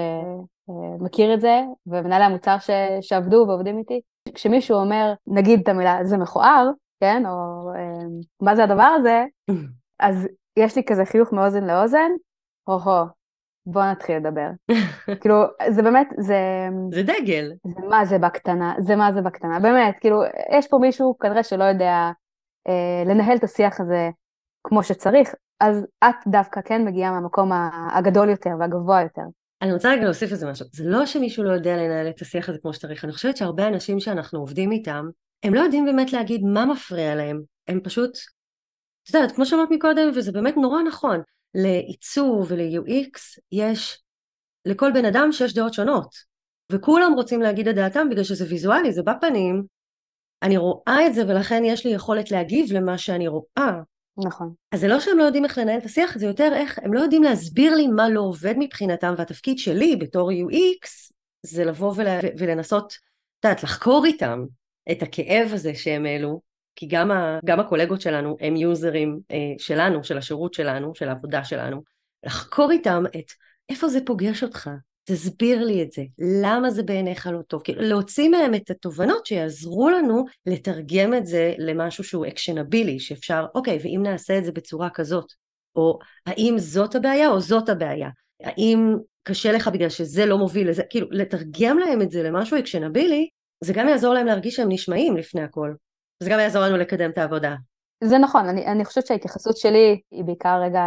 אה, מכיר את זה, ומנהלי המוצר ש... שעבדו ועובדים איתי, כשמישהו אומר, נגיד את המילה, זה מכוער, כן, או מה זה הדבר הזה, אז יש לי כזה חיוך מאוזן לאוזן, הו-הו, בוא נתחיל לדבר. כאילו, זה באמת, זה... זה דגל. זה מה זה בקטנה, זה מה זה בקטנה, באמת, כאילו, יש פה מישהו כנראה שלא יודע אה, לנהל את השיח הזה כמו שצריך, אז את דווקא כן מגיעה מהמקום הגדול יותר והגבוה יותר. אני רוצה רגע להוסיף לזה משהו, זה לא שמישהו לא יודע לנהל את השיח הזה כמו שצריך, אני חושבת שהרבה אנשים שאנחנו עובדים איתם, הם לא יודעים באמת להגיד מה מפריע להם, הם פשוט, את יודעת, כמו שאמרת מקודם, וזה באמת נורא נכון, לעיצוב ול-UX יש לכל בן אדם שש דעות שונות. וכולם רוצים להגיד את דעתם בגלל שזה ויזואלי, זה בפנים. אני רואה את זה ולכן יש לי יכולת להגיב למה שאני רואה נכון. אז זה לא שהם לא יודעים איך לנהל את השיח, זה יותר איך הם לא יודעים להסביר לי מה לא עובד מבחינתם והתפקיד שלי בתור UX זה לבוא ול... ולנסות, את יודעת, לחקור איתם את הכאב הזה שהם העלו כי גם, ה, גם הקולגות שלנו הם יוזרים אה, שלנו, של השירות שלנו, של העבודה שלנו, לחקור איתם את איפה זה פוגש אותך, תסביר לי את זה, למה זה בעיניך לא טוב, כאילו להוציא מהם את התובנות שיעזרו לנו לתרגם את זה למשהו שהוא אקשנבילי, שאפשר, אוקיי, ואם נעשה את זה בצורה כזאת, או האם זאת הבעיה או זאת הבעיה, האם קשה לך בגלל שזה לא מוביל לזה, כאילו לתרגם להם את זה למשהו אקשנבילי, זה גם יעזור להם להרגיש שהם נשמעים לפני הכל. זה גם יעזור לנו לקדם את העבודה. זה נכון, אני, אני חושבת שההתייחסות שלי היא בעיקר רגע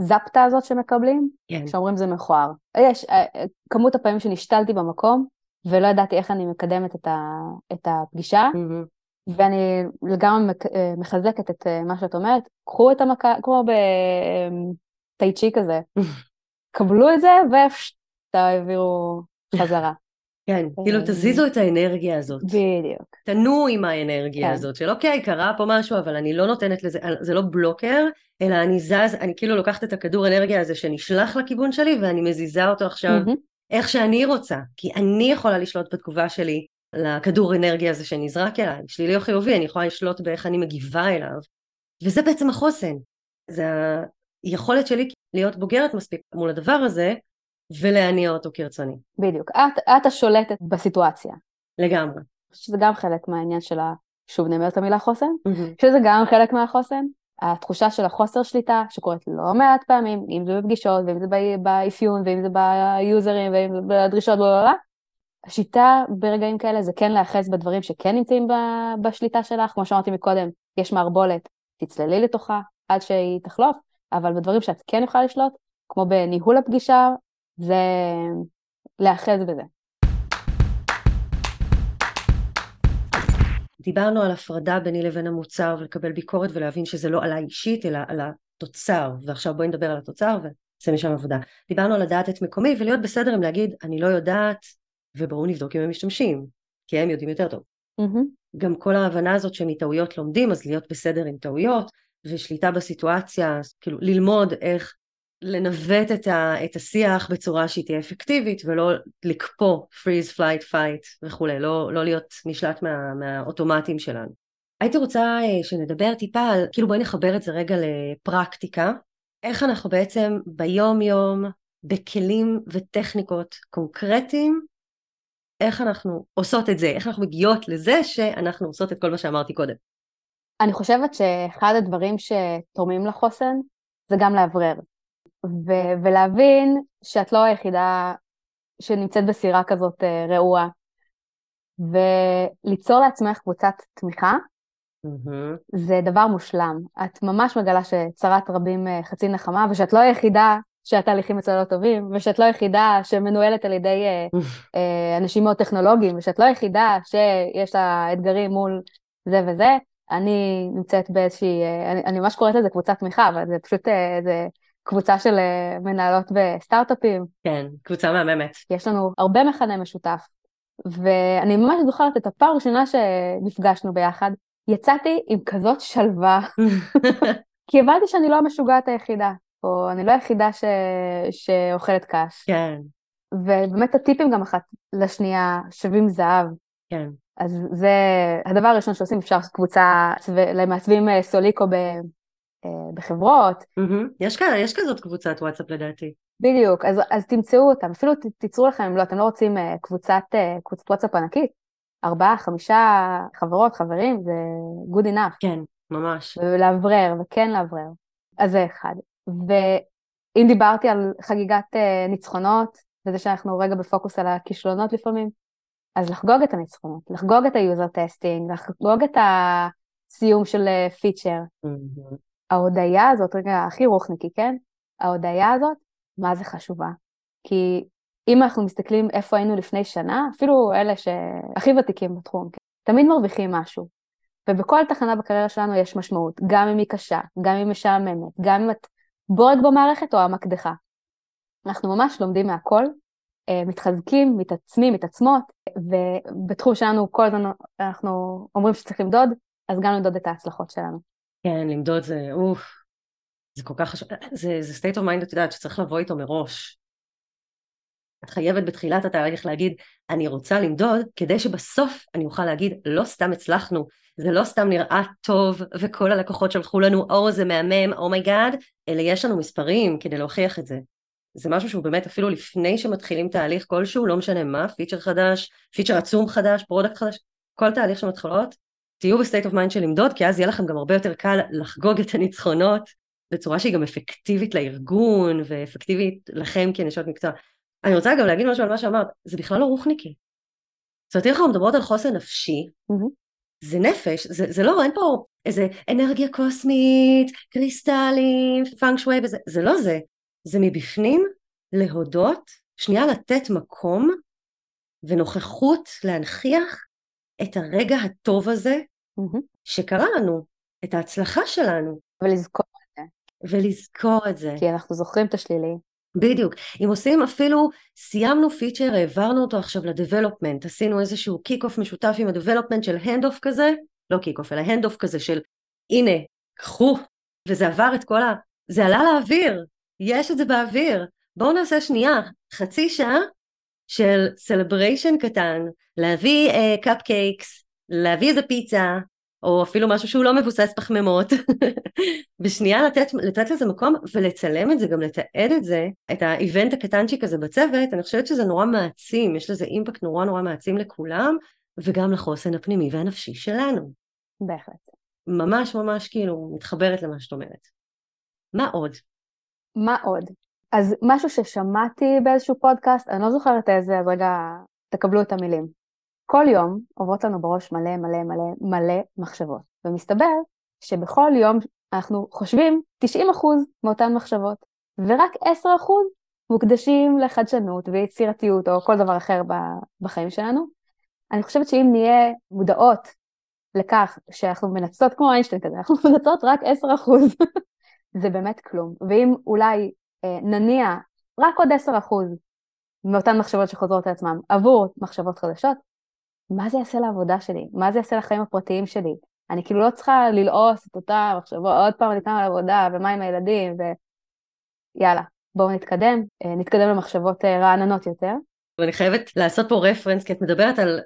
הזפטה הזאת שמקבלים, כן. שאומרים זה מכוער. יש, אה, כמות הפעמים שנשתלתי במקום, ולא ידעתי איך אני מקדמת את, ה, את הפגישה, mm-hmm. ואני לגמרי אה, מחזקת את אה, מה שאת אומרת, קחו את המכה, כמו בטייצ'י כזה, קבלו את זה ותעבירו חזרה. כן, כאילו תזיזו את האנרגיה הזאת. בדיוק. תנו עם האנרגיה כן. הזאת, של אוקיי, קרה פה משהו, אבל אני לא נותנת לזה, זה לא בלוקר, אלא אני זז, אני כאילו לוקחת את הכדור אנרגיה הזה שנשלח לכיוון שלי, ואני מזיזה אותו עכשיו mm-hmm. איך שאני רוצה, כי אני יכולה לשלוט בתגובה שלי לכדור אנרגיה הזה שנזרק אליי, שלילי או חיובי, אני יכולה לשלוט באיך אני מגיבה אליו, וזה בעצם החוסן. זה היכולת שלי להיות בוגרת מספיק מול הדבר הזה, ולהניע אותו כרצוני. בדיוק. את, את השולטת בסיטואציה. לגמרי. שזה גם חלק מהעניין של ה... שוב נאמר את המילה חוסן, mm-hmm. שזה גם חלק מהחוסן. התחושה של החוסר שליטה שקורית לא מעט פעמים, אם זה בפגישות, ואם זה באפיון, ואם זה ביוזרים, ואם זה בדרישות, בלה השיטה ברגעים כאלה זה כן להיאחז בדברים שכן נמצאים בשליטה שלך, כמו שאמרתי מקודם, יש מערבולת, תצללי לתוכה עד שהיא תחלוף, אבל בדברים שאת כן יכולה לשלוט, כמו בניהול הפגישה, זה להאחז בזה. דיברנו על הפרדה ביני לבין המוצר ולקבל ביקורת ולהבין שזה לא עליי אישית אלא על התוצר ועכשיו בואי נדבר על התוצר ונעשה משם עבודה. דיברנו על לדעת את מקומי ולהיות בסדר עם להגיד אני לא יודעת ובואו נבדוק אם הם משתמשים כי הם יודעים יותר טוב. Mm-hmm. גם כל ההבנה הזאת שמטעויות לומדים אז להיות בסדר עם טעויות ושליטה בסיטואציה כאילו ללמוד איך לנווט את, ה, את השיח בצורה שהיא תהיה אפקטיבית ולא לקפוא freeze, flight, fight וכולי, לא, לא להיות נשלט מה, מהאוטומטים שלנו. הייתי רוצה אה, שנדבר טיפה על, כאילו בואי נחבר את זה רגע לפרקטיקה, איך אנחנו בעצם ביום יום בכלים וטכניקות קונקרטיים איך אנחנו עושות את זה, איך אנחנו מגיעות לזה שאנחנו עושות את כל מה שאמרתי קודם. אני חושבת שאחד הדברים שתורמים לחוסן זה גם לאוורר. ו- ולהבין שאת לא היחידה שנמצאת בסירה כזאת אה, רעועה. וליצור לעצמך קבוצת תמיכה, mm-hmm. זה דבר מושלם. את ממש מגלה שצרת רבים אה, חצי נחמה, ושאת לא היחידה שהתהליכים אצלה לא טובים, ושאת לא היחידה שמנוהלת על ידי אה, אנשים מאוד טכנולוגיים, ושאת לא היחידה שיש לה אתגרים מול זה וזה. אני נמצאת באיזושהי, אני, אני ממש קוראת לזה קבוצת תמיכה, אבל זה פשוט איזה קבוצה של מנהלות בסטארט-אפים. כן, קבוצה מהממת. יש לנו הרבה מכנה משותף. ואני ממש זוכרת את הפעם הראשונה שנפגשנו ביחד, יצאתי עם כזאת שלווה, כי הבנתי שאני לא המשוגעת היחידה, או אני לא היחידה ש... שאוכלת קש. כן. ובאמת הטיפים גם אחת לשנייה שווים זהב. כן. אז זה הדבר הראשון שעושים, אפשר לעשות קבוצה למעצבים אה, סוליקו. אה, בחברות. Mm-hmm. יש, כאלה, יש כזאת קבוצת וואטסאפ לדעתי. בדיוק, אז, אז תמצאו אותם, אפילו ת, תיצרו לכם, אם לא, אתם לא רוצים אה, קבוצת, קבוצת וואטסאפ ענקית, ארבעה, חמישה חברות, חברים, זה good enough. כן, ממש. ולאוורר, וכן לאוורר. אז זה אחד. ואם דיברתי על חגיגת ניצחונות, וזה שאנחנו רגע בפוקוס על הכישלונות לפעמים, אז לחגוג את הניצחונות, לחגוג את ה user testing, לחגוג את הסיום של פיצ'ר. Mm-hmm. ההודיה הזאת, רגע, הכי רוחניקי, כן? ההודיה הזאת, מה זה חשובה? כי אם אנחנו מסתכלים איפה היינו לפני שנה, אפילו אלה שהכי ותיקים בתחום, כן? תמיד מרוויחים משהו. ובכל תחנה בקריירה שלנו יש משמעות, גם אם היא קשה, גם אם היא משעממת, גם אם את בורג במערכת או המקדחה. אנחנו ממש לומדים מהכל, אה, מתחזקים, מתעצמים, מתעצמות, ובתחום שלנו כל הזמן אנחנו אומרים שצריך למדוד, אז גם למדוד את ההצלחות שלנו. כן, למדוד זה, אוף, זה כל כך חשוב, זה, זה state of mind, את יודעת, שצריך לבוא איתו מראש. את חייבת בתחילת התהליך להגיד, אני רוצה למדוד, כדי שבסוף אני אוכל להגיד, לא סתם הצלחנו, זה לא סתם נראה טוב, וכל הלקוחות שלחו לנו, או זה מהמם, oh my god, oh אלא יש לנו מספרים כדי להוכיח את זה. זה משהו שהוא באמת אפילו לפני שמתחילים תהליך כלשהו, לא משנה מה, פיצ'ר חדש, פיצ'ר עצום חדש, product חדש, כל תהליך שמתחילות, תהיו ב state of mind של למדוד, כי אז יהיה לכם גם הרבה יותר קל לחגוג את הניצחונות בצורה שהיא גם אפקטיבית לארגון ואפקטיבית לכם כנשות מקצוע. אני רוצה גם להגיד משהו על מה שאמרת, זה בכלל לא רוחניקי. זאת אומרת, אנחנו מדברות על חוסן נפשי, mm-hmm. זה נפש, זה, זה לא, אין פה איזה אנרגיה קוסמית, קריסטלים, פנג שואי וזה, זה לא זה. זה מבפנים להודות, שנייה לתת מקום ונוכחות להנכיח את הרגע הטוב הזה mm-hmm. שקרה לנו, את ההצלחה שלנו. ולזכור את זה. ולזכור את זה. כי אנחנו זוכרים את השלילי. בדיוק. אם עושים אפילו, סיימנו פיצ'ר, העברנו אותו עכשיו ל development, עשינו איזשהו kick-off משותף עם ה development של hand-off כזה, לא kick-off, אלא hand-off כזה של הנה, קחו, וזה עבר את כל ה... זה עלה לאוויר, יש את זה באוויר. בואו נעשה שנייה, חצי שעה של celebration קטן, להביא cupcakes, uh, להביא איזה פיצה, או אפילו משהו שהוא לא מבוסס פחמימות, ושנייה לתת, לתת לזה מקום ולצלם את זה, גם לתעד את זה, את ה event הקטנצ'יק הזה בצוות, אני חושבת שזה נורא מעצים, יש לזה אימפקט נורא נורא מעצים לכולם, וגם לחוסן הפנימי והנפשי שלנו. בהחלט. ממש ממש כאילו מתחברת למה שאת אומרת. מה עוד? מה עוד? אז משהו ששמעתי באיזשהו פודקאסט, אני לא זוכרת איזה, אז רגע תקבלו את המילים. כל יום עוברות לנו בראש מלא מלא מלא מלא מחשבות, ומסתבר שבכל יום אנחנו חושבים 90% מאותן מחשבות, ורק 10% מוקדשים לחדשנות ויצירתיות או כל דבר אחר בחיים שלנו. אני חושבת שאם נהיה מודעות לכך שאנחנו מנצלות כמו איינשטיין כזה, אנחנו מנצלות רק 10%, זה באמת כלום. ואם אולי אה, נניע רק עוד 10% מאותן מחשבות שחוזרות על עצמן עבור מחשבות חדשות, מה זה יעשה לעבודה שלי? מה זה יעשה לחיים הפרטיים שלי? אני כאילו לא צריכה ללעוס את אותה מחשבות, עוד פעם אני קמה לעבודה, ומה עם הילדים, ויאללה, בואו נתקדם, אה, נתקדם למחשבות אה, רעננות יותר. ואני חייבת לעשות פה reference, כי את מדברת על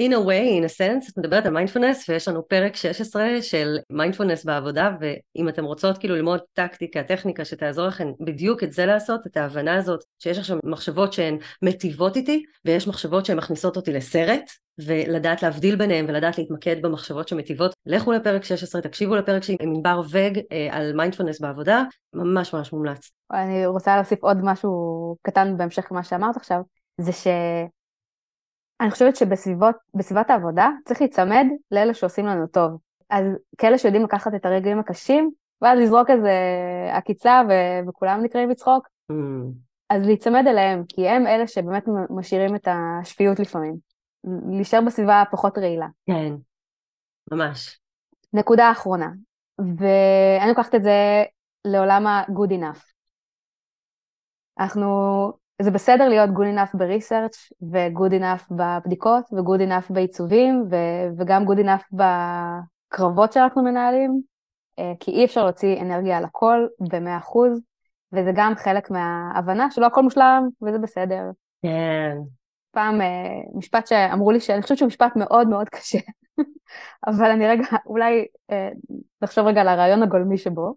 in a way, in a sense, את מדברת על מיינדפולנס ויש לנו פרק 16 של מיינדפולנס בעבודה ואם אתם רוצות כאילו ללמוד טקטיקה, טכניקה שתעזור לכם בדיוק את זה לעשות, את ההבנה הזאת שיש עכשיו מחשבות שהן מטיבות איתי ויש מחשבות שהן מכניסות אותי לסרט ולדעת להבדיל ביניהם ולדעת להתמקד במחשבות שמטיבות, לכו לפרק 16, תקשיבו לפרק שלי עם ענבר וגג אה, על מיינדפולנס בעבודה, ממש ממש מומלץ. אני רוצה להוסיף עוד משהו קטן בהמשך למה שאמרת עכשיו, זה ש... אני חושבת שבסביבת העבודה צריך להיצמד לאלה שעושים לנו טוב. אז כאלה שיודעים לקחת את הרגעים הקשים, ואז לזרוק איזה עקיצה ו- וכולם נקראים לצחוק, mm. אז להיצמד אליהם, כי הם אלה שבאמת משאירים את השפיות לפעמים. להישאר בסביבה פחות רעילה. כן, ממש. נקודה אחרונה, ואני לוקחת את זה לעולם ה-good enough. אנחנו זה בסדר להיות good enough בריסרצ' ו-good enough בבדיקות ו-good enough בעיצובים ו- וגם good enough בקרבות שאנחנו מנהלים, אה, כי אי אפשר להוציא אנרגיה על הכל ב-100% וזה גם חלק מההבנה שלא הכל מושלם וזה בסדר. כן. פעם אה, משפט שאמרו לי שאני חושבת שהוא משפט מאוד מאוד קשה, אבל אני רגע, אולי אה, נחשוב רגע על הרעיון הגולמי שבו.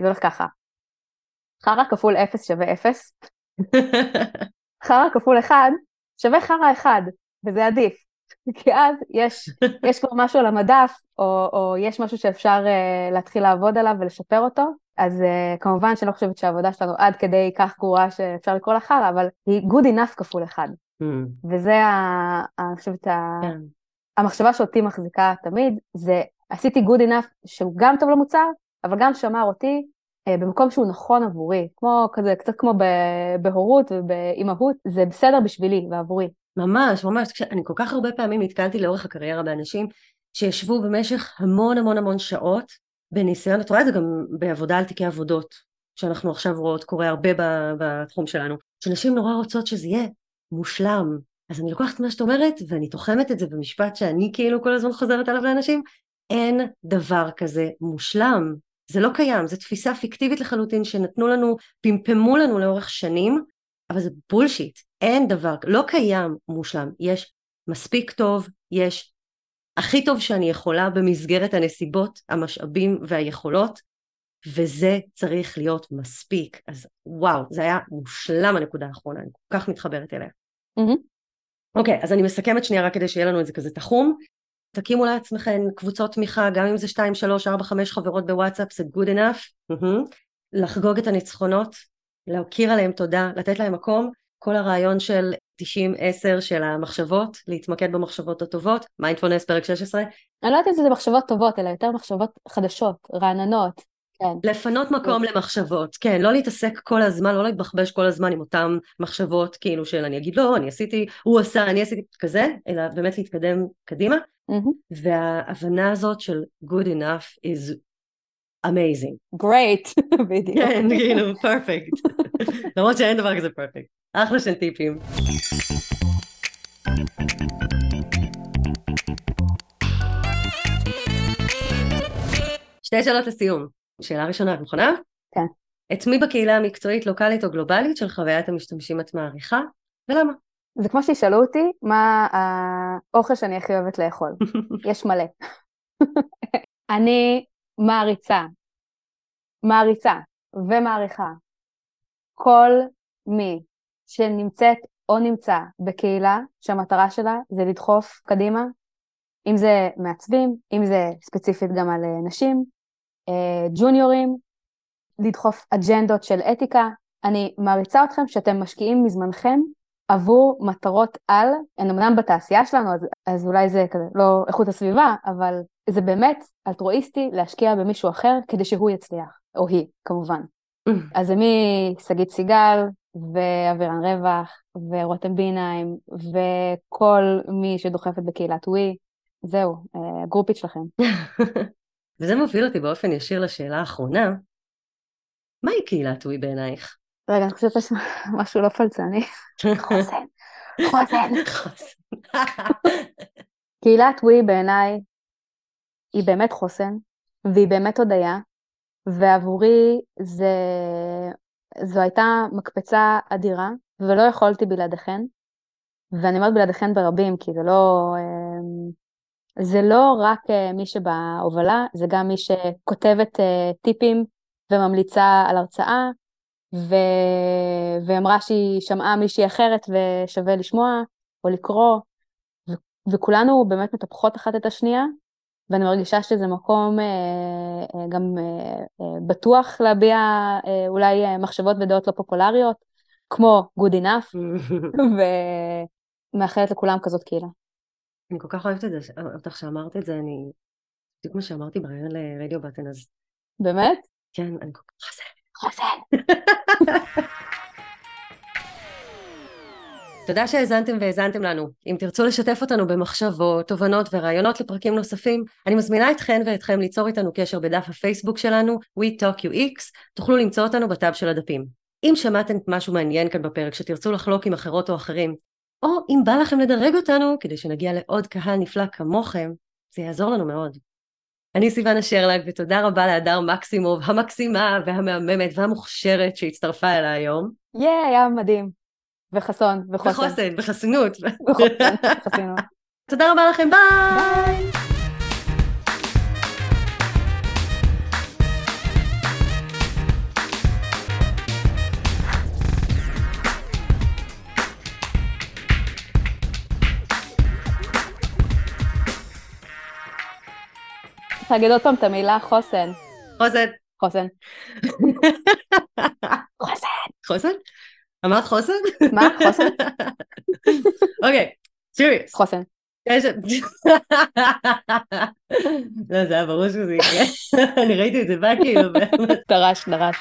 זה הולך ככה, חרא כפול 0 שווה 0, חרא כפול אחד שווה חרא אחד, וזה עדיף. כי אז יש, יש כבר משהו על המדף, או, או יש משהו שאפשר uh, להתחיל לעבוד עליו ולשפר אותו, אז uh, כמובן שאני לא חושבת שהעבודה שלנו עד כדי כך גרועה שאפשר לקרוא לה חרא, אבל היא good enough כפול אחד. Mm. וזה, ה, אני חושבת. כן. המחשבה שאותי מחזיקה תמיד, זה עשיתי good enough שהוא גם טוב למוצר, אבל גם שמר אותי במקום שהוא נכון עבורי, כמו כזה, קצת כמו בהורות ובאימהות, זה בסדר בשבילי ועבורי. ממש, ממש, אני כל כך הרבה פעמים נתקלתי לאורך הקריירה באנשים שישבו במשך המון המון המון שעות בניסיון, את רואה את זה גם בעבודה על תיקי עבודות, שאנחנו עכשיו רואות, קורה הרבה בתחום שלנו, שנשים נורא רוצות שזה יהיה מושלם. אז אני לוקחת מה שאת אומרת ואני תוחמת את זה במשפט שאני כאילו כל הזמן חוזרת עליו לאנשים, אין דבר כזה מושלם. זה לא קיים, זו תפיסה פיקטיבית לחלוטין שנתנו לנו, פמפמו לנו לאורך שנים, אבל זה בולשיט, אין דבר, לא קיים מושלם, יש מספיק טוב, יש הכי טוב שאני יכולה במסגרת הנסיבות, המשאבים והיכולות, וזה צריך להיות מספיק. אז וואו, זה היה מושלם הנקודה האחרונה, אני כל כך מתחברת אליה. אוקיי, mm-hmm. okay, אז אני מסכמת שנייה רק כדי שיהיה לנו את זה כזה תחום. תקימו לעצמכם קבוצות תמיכה, גם אם זה 2, 3, 4, 5 חברות בוואטסאפ, זה good enough. לחגוג את הניצחונות, להכיר עליהם תודה, לתת להם מקום. כל הרעיון של 90-10 של המחשבות, להתמקד במחשבות הטובות, מיינדפולנס פרק 16. אני לא יודעת אם זה מחשבות טובות, אלא יותר מחשבות חדשות, רעננות. כן. לפנות מקום כן. למחשבות, כן, לא להתעסק כל הזמן, לא להתבחבש כל הזמן עם אותן מחשבות, כאילו של אני אגיד לא, אני עשיתי, הוא עשה, אני עשיתי כזה, אלא באמת להתקדם קדימה. Mm-hmm. וההבנה הזאת של good enough is amazing. great, בדיוק. כן, כאילו, perfect. למרות שאין דבר כזה perfect. אחלה של טיפים. שתי שאלות לסיום. שאלה ראשונה, את מוכנה? כן. את מי בקהילה המקצועית, לוקאלית או גלובלית של חוויית המשתמשים את מעריכה, ולמה? זה כמו שישאלו אותי מה האוכל שאני הכי אוהבת לאכול. יש מלא. אני מעריצה, מעריצה ומעריכה כל מי שנמצאת או נמצא בקהילה שהמטרה שלה זה לדחוף קדימה, אם זה מעצבים, אם זה ספציפית גם על אה, נשים, אה, ג'וניורים, לדחוף אג'נדות של אתיקה. אני מעריצה אתכם שאתם משקיעים מזמנכם עבור מטרות על, הן אמנם בתעשייה שלנו, אז, אז אולי זה כזה לא איכות הסביבה, אבל זה באמת אלטרואיסטי להשקיע במישהו אחר כדי שהוא יצליח, או היא, כמובן. אז זה משגית סיגל, ואבירן רווח, ורותם ביניים, וכל מי שדוחפת בקהילת ווי, זהו, אה, גרופית שלכם. וזה מוביל אותי באופן ישיר לשאלה האחרונה, מהי קהילת ווי בעינייך? רגע, אני חושבת משהו לא פלצני. חוסן, חוסן. קהילת ווי בעיניי היא באמת חוסן, והיא באמת הודיה, ועבורי זה, זו הייתה מקפצה אדירה, ולא יכולתי בלעדיכן, ואני אומרת בלעדיכן ברבים, כי זה לא, אמ, זה לא רק אה, מי שבהובלה, זה גם מי שכותבת אה, טיפים וממליצה על הרצאה, ו... ואמרה שהיא שמעה מישהי אחרת ושווה לשמוע או לקרוא, ו... וכולנו באמת מטפחות אחת את השנייה, ואני מרגישה שזה מקום אה, אה, גם אה, אה, בטוח להביע אה, אולי אה, מחשבות ודעות לא פופולריות, כמו good enough, ומאחלת לכולם כזאת קהילה. אני כל כך אוהבת את זה, אותך שאמרת את זה, אני... בדיוק מה שאמרתי ברעיון לרדיו בטן, אז... באמת? כן, אני כל כך... חסן. תודה שהאזנתם והאזנתם לנו. אם תרצו לשתף אותנו במחשבות, תובנות ורעיונות לפרקים נוספים, אני מזמינה אתכן ואתכם ליצור איתנו קשר בדף הפייסבוק שלנו, We Talk UX, תוכלו למצוא אותנו בטאב של הדפים. אם שמעתם משהו מעניין כאן בפרק שתרצו לחלוק עם אחרות או אחרים, או אם בא לכם לדרג אותנו כדי שנגיע לעוד קהל נפלא כמוכם, זה יעזור לנו מאוד. אני סיוון אשרלג, ותודה רבה להדר מקסימוב, המקסימה והמהממת והמוכשרת שהצטרפה אליי היום. יאי, היה מדהים. וחסון, וחוסן. וחוסן, וחסינות. וחוסן, וחסינות. תודה רבה לכם, ביי! ביי. צריך להגיד עוד פעם את המילה חוסן. חוסן. חוסן. חוסן. חוסן? אמרת חוסן? מה? חוסן? אוקיי, סיריוס. חוסן. לא, זה היה ברור שזה יקרה. אני ראיתי את זה בא כאילו. דרש, דרש.